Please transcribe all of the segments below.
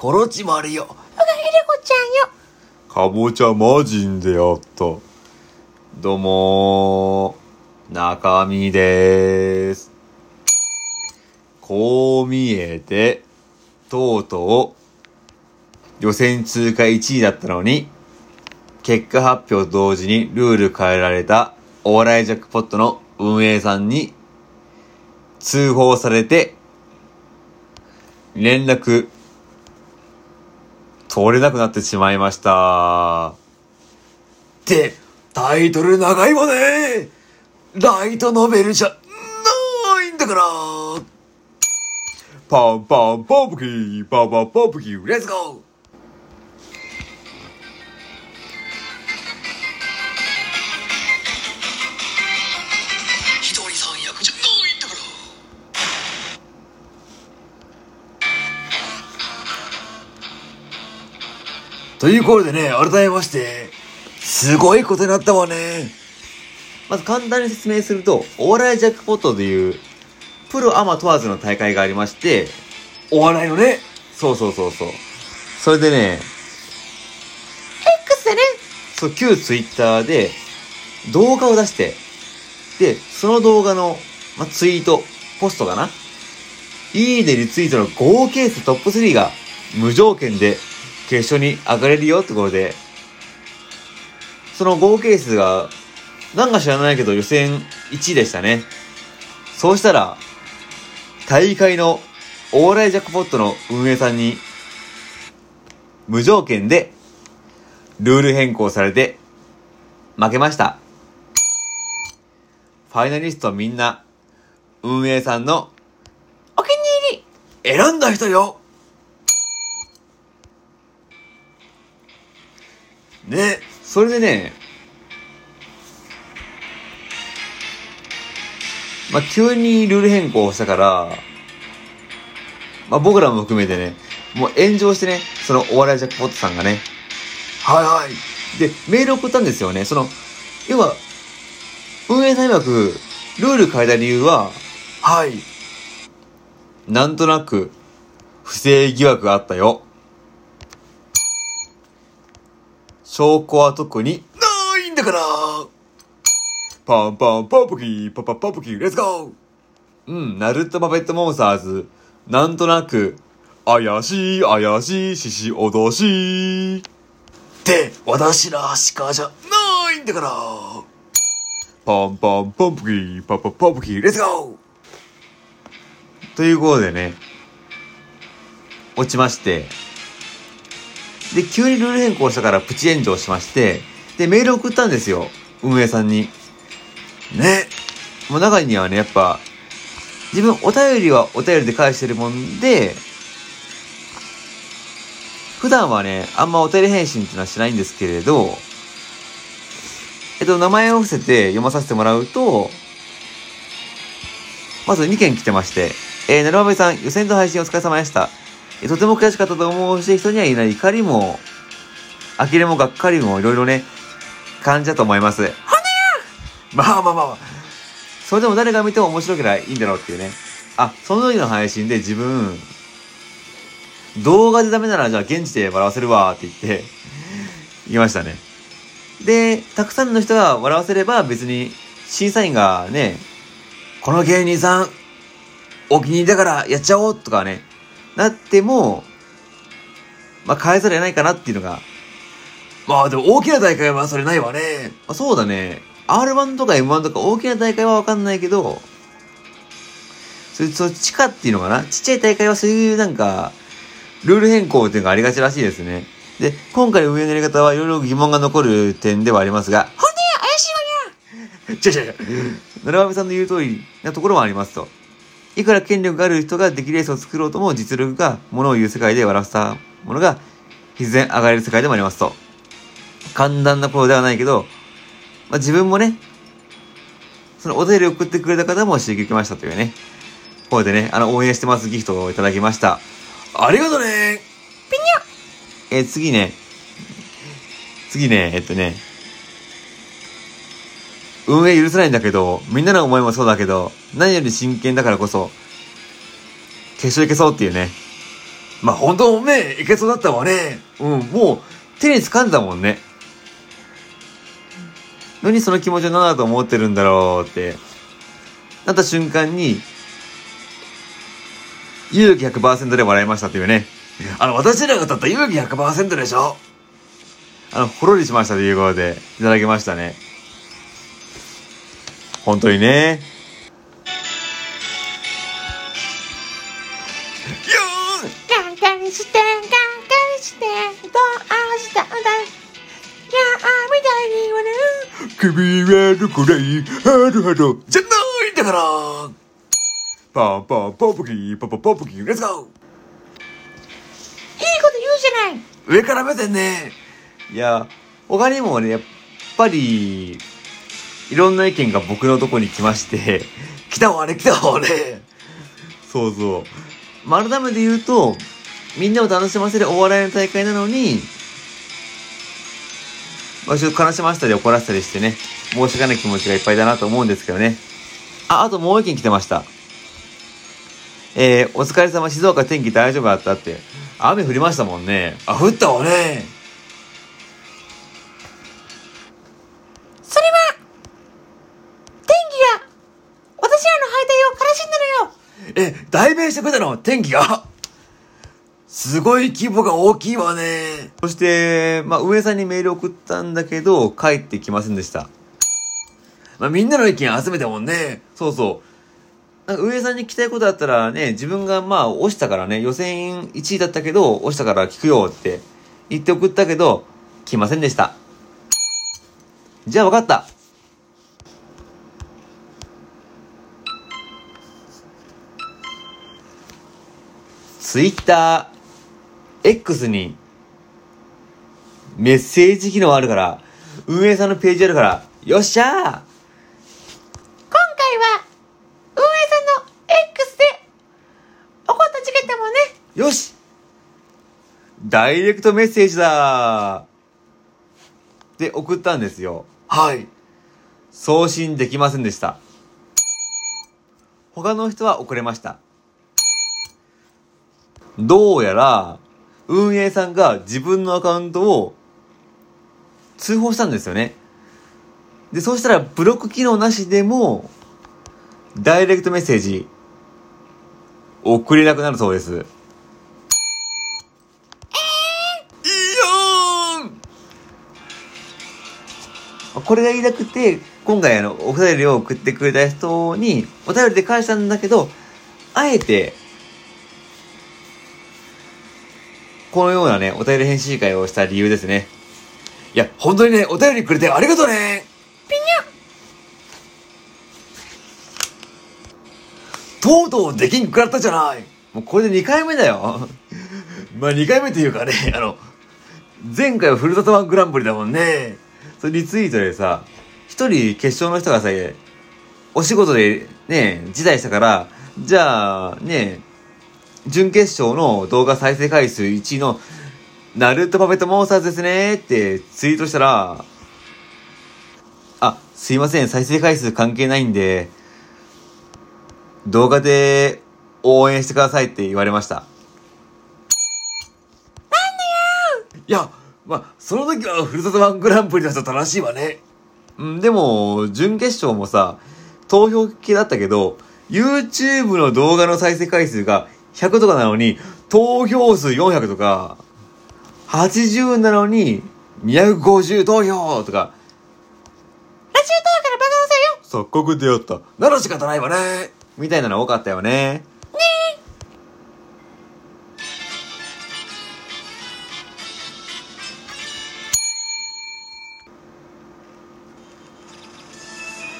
コロチマルよ。うがひでこちゃんよ。かぼちゃ魔人であった。どうもー、中身でーす。こう見えて、とうとう、予選通過1位だったのに、結果発表と同時にルール変えられたお笑いジャックポットの運営さんに通報されて、連絡取れなくなってしまいました。って、タイトル長いわね。ライトノベルじゃないんだから。パンパンパンプキーパンパンパンプキー Let's goということでね、改めまして、すごいことになったわね。まず簡単に説明すると、お笑いジャックポットという、プロアマ問わずの大会がありまして、お笑いのね、そうそうそうそう。それでね、X でね。そう、旧ツイッターで動画を出して、で、その動画の、まあ、ツイート、ポストかな？いいねリツイートの合計数トップ3が無条件で決勝に上がれるよってことで、その合計数が、なんか知らないけど予選1位でしたね。そうしたら、大会のお笑いジャックポットの運営さんに、無条件でルール変更されて、負けました。ファイナリストみんな、運営さんのお気に入り。選んだ人よね、それでね、まあ、急にルール変更したから、まあ、僕らも含めてね、もう炎上してね、そのお笑いジャックポットさんがね、はいはい。で、メール送ったんですよね。その、要は、運営さん曰く、ルール変えた理由は、はい。なんとなく、不正疑惑があったよ。証拠は特にないんだから。パンパンパンプキー、パパパンプキー、 Let's go。うん、ナルトパペットモンスターズ、なんとなく、怪しい、怪しい、鹿威し。って、私らしかじゃないんだから。パンパンパンプキー、パパパンプキー、 Let's go。ということでね、落ちまして、で、急にルール変更したからプチ炎上しまして、で、メール送ったんですよ。運営さんに。ね。もう中にはね、やっぱ、自分お便りはお便りで返してるもんで、普段はね、あんまお便り返信っていうのはしないんですけれど、えっと、名前を伏せて読まさせてもらうと、まず2件来てまして、えー、なるまべさん、予選と配信お疲れ様でした。えーとても悔しかったと思うし、人にはいない怒りも、呆れもがっかりもいろいろね、感じだと思います。ほねまあまあまあまあ。それでも誰が見ても面白ければいいんだろうっていうね。あ、その時の配信で自分、動画でダメならじゃあ現地で笑わせるわって言って、言いましたね。で、たくさんの人が笑わせれば別に審査員がね、この芸人さん、お気に入りだからやっちゃおうとかね、なっても、まあ変えざるを得ないかなっていうのが、まあでも大きな大会はそれないわね。まあ、そうだね。R1 とか M1 とか大きな大会はわかんないけど、それ、そっちかっていうのかなちっちゃい大会はそういうなんか、ルール変更っていうのがありがちらしいですね。で、今回の運営のやり方はいろいろ疑問が残る点ではありますが、ほんでや、怪しいわや。ちょちょちょ。奈良さんの言う通りなところもありますと。いくら権力がある人ができるレースを作ろうとも実力が物を言う世界で笑わせたものが必然上がれる世界でもありますと。簡単なことではないけど、まあ、自分もね、そのお便りを送ってくれた方も刺激受けましたというね。これでね、あの、応援してますギフトをいただきました。ありがとうねピニえー次ね、次ね、えっとね、運営許せないんだけど、みんなの思いもそうだけど、何より真剣だからこそ、決勝いけそうっていうね。まあ本当ね、いけそうだったわね。うん、もう手に掴んだもんね。何その気持ちを何だと思ってるんだろうって。なった瞬間に、勇気100%で笑いましたっていうね。あの、私らが歌った勇気100%でしょあの、ほろりしましたということで、いただきましたね。本当にね。ガンガンして、ガンガンして、どうしたんだいやあ、みたいに言わ。君はどこだいハドハドじゃないんだからパンパンポンポキーポンポンポンポキーレッツゴーいいこと言うじゃない。上から目線ねいや、他にもね、やっぱり、いろんな意見が僕のとこに来まして、来たわね、来たわねそうそう。まあ、改めて言うと、みんなを楽しませるお笑いの大会なのに、まあ、ちょっと悲しませたり怒らせたりしてね、申し訳ない気持ちがいっぱいだなと思うんですけどね。あ、あともう一件来てました。えー、お疲れ様、静岡天気大丈夫だったって。雨降りましたもんね。あ、降ったわね。代弁してくれたの天気がすごい規模が大きいわね。そして、まあ、上さんにメール送ったんだけど、帰ってきませんでした。まあ、みんなの意見集めたもんね。そうそう。なんか上さんに聞きたいことあったらね、自分がまあ、押したからね、予選1位だったけど、押したから聞くよって言って送ったけど、来ませんでした。じゃあ分かった。ツイッター X にメッセージ機能あるから、運営さんのページあるから、よっしゃー今回は、運営さんの X で、起こった事件だもんね。よしダイレクトメッセージだーで送ったんですよ。はい。送信できませんでした。他の人は送れました。どうやら、運営さんが自分のアカウントを通報したんですよね。で、そうしたらブロック機能なしでも、ダイレクトメッセージ、送れなくなるそうです。えー、いいよーこれが言いたくて、今回あの、お便りを送ってくれた人に、お便りで返したんだけど、あえて、このようなね、お便り返信会をした理由ですね。いや、本当にね、お便りくれてありがとうねピニとうとうできんくらったじゃないもうこれで2回目だよ。まあ2回目というかね、あの、前回はふるさとワングランプリだもんね。それリツイートでさ、一人決勝の人がさ、お仕事でね、辞退したから、じゃあね、準決勝の動画再生回数1位の、ナルトパペットモンスターズですねってツイートしたら、あ、すいません、再生回数関係ないんで、動画で応援してくださいって言われました。なんでよいや、まあ、その時はふるさとワングランプリだと正しいわね。うん、でも、準決勝もさ、投票系だったけど、YouTube の動画の再生回数が100とかなのに、投票数400とか、80なのに、250投票とか、ラジオトーからバカうせよ。錯覚出会った。なら仕方ないわね。みたいなの多かったよね。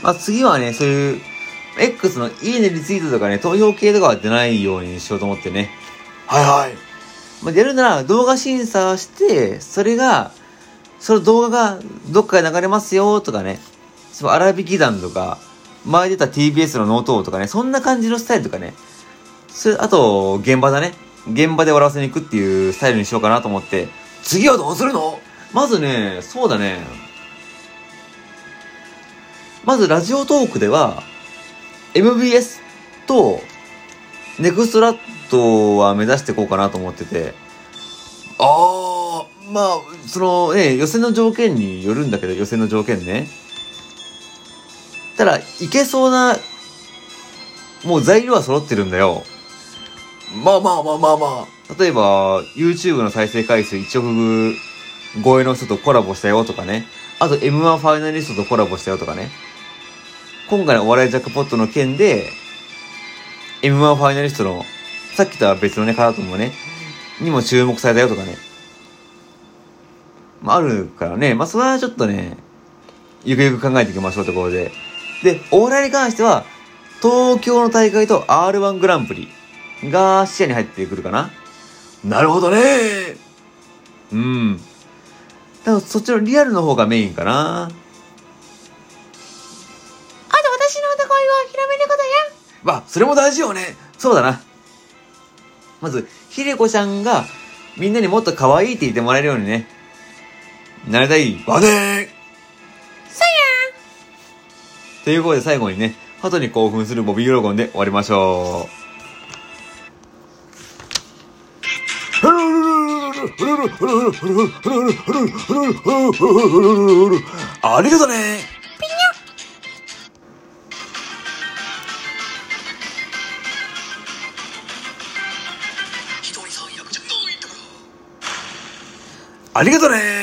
まあ次はね、そういう、X のいいねリツイートとかね、投票系とかは出ないようにしようと思ってね。はいはい。まあ、やるなら動画審査して、それが、その動画がどっかで流れますよとかね、そのあらびき団とか、前出た TBS のノートとかね、そんな感じのスタイルとかね、それ、あと、現場だね。現場で笑わせに行くっていうスタイルにしようかなと思って、次はどうするの？まずね、そうだね。まずラジオトークでは、MBS と、ネクストラトは目指していこうかなと思ってて。ああ、まあ、そのね、予選の条件によるんだけど、予選の条件ね。ただ、いけそうな、もう材料は揃ってるんだよ。まあまあまあまあまあ。例えば、YouTube の再生回数1億超えの人とコラボしたよとかね。あと M1 ファイナリストとコラボしたよとかね。今回のお笑いジャックポットの件で、M1 ファイナリストの、さっきとは別のね、方ともね、にも注目されたよとかね。まあ、あるからね。まあ、それはちょっとね、ゆくゆく考えていきましょうってことで。で、お笑いに関しては、東京の大会と R1 グランプリが視野に入ってくるかな。なるほどねうん。多分そっちのリアルの方がメインかな。の歌声を広めることや。まあ、それも大事よね。そうだな。まず、ひでこちゃんが、みんなにもっと可愛いって言ってもらえるようにね。なりたいわねそやということで最後にね、鳩に興奮するボビーロゴンで終わりましょう。ありがとねありがとね。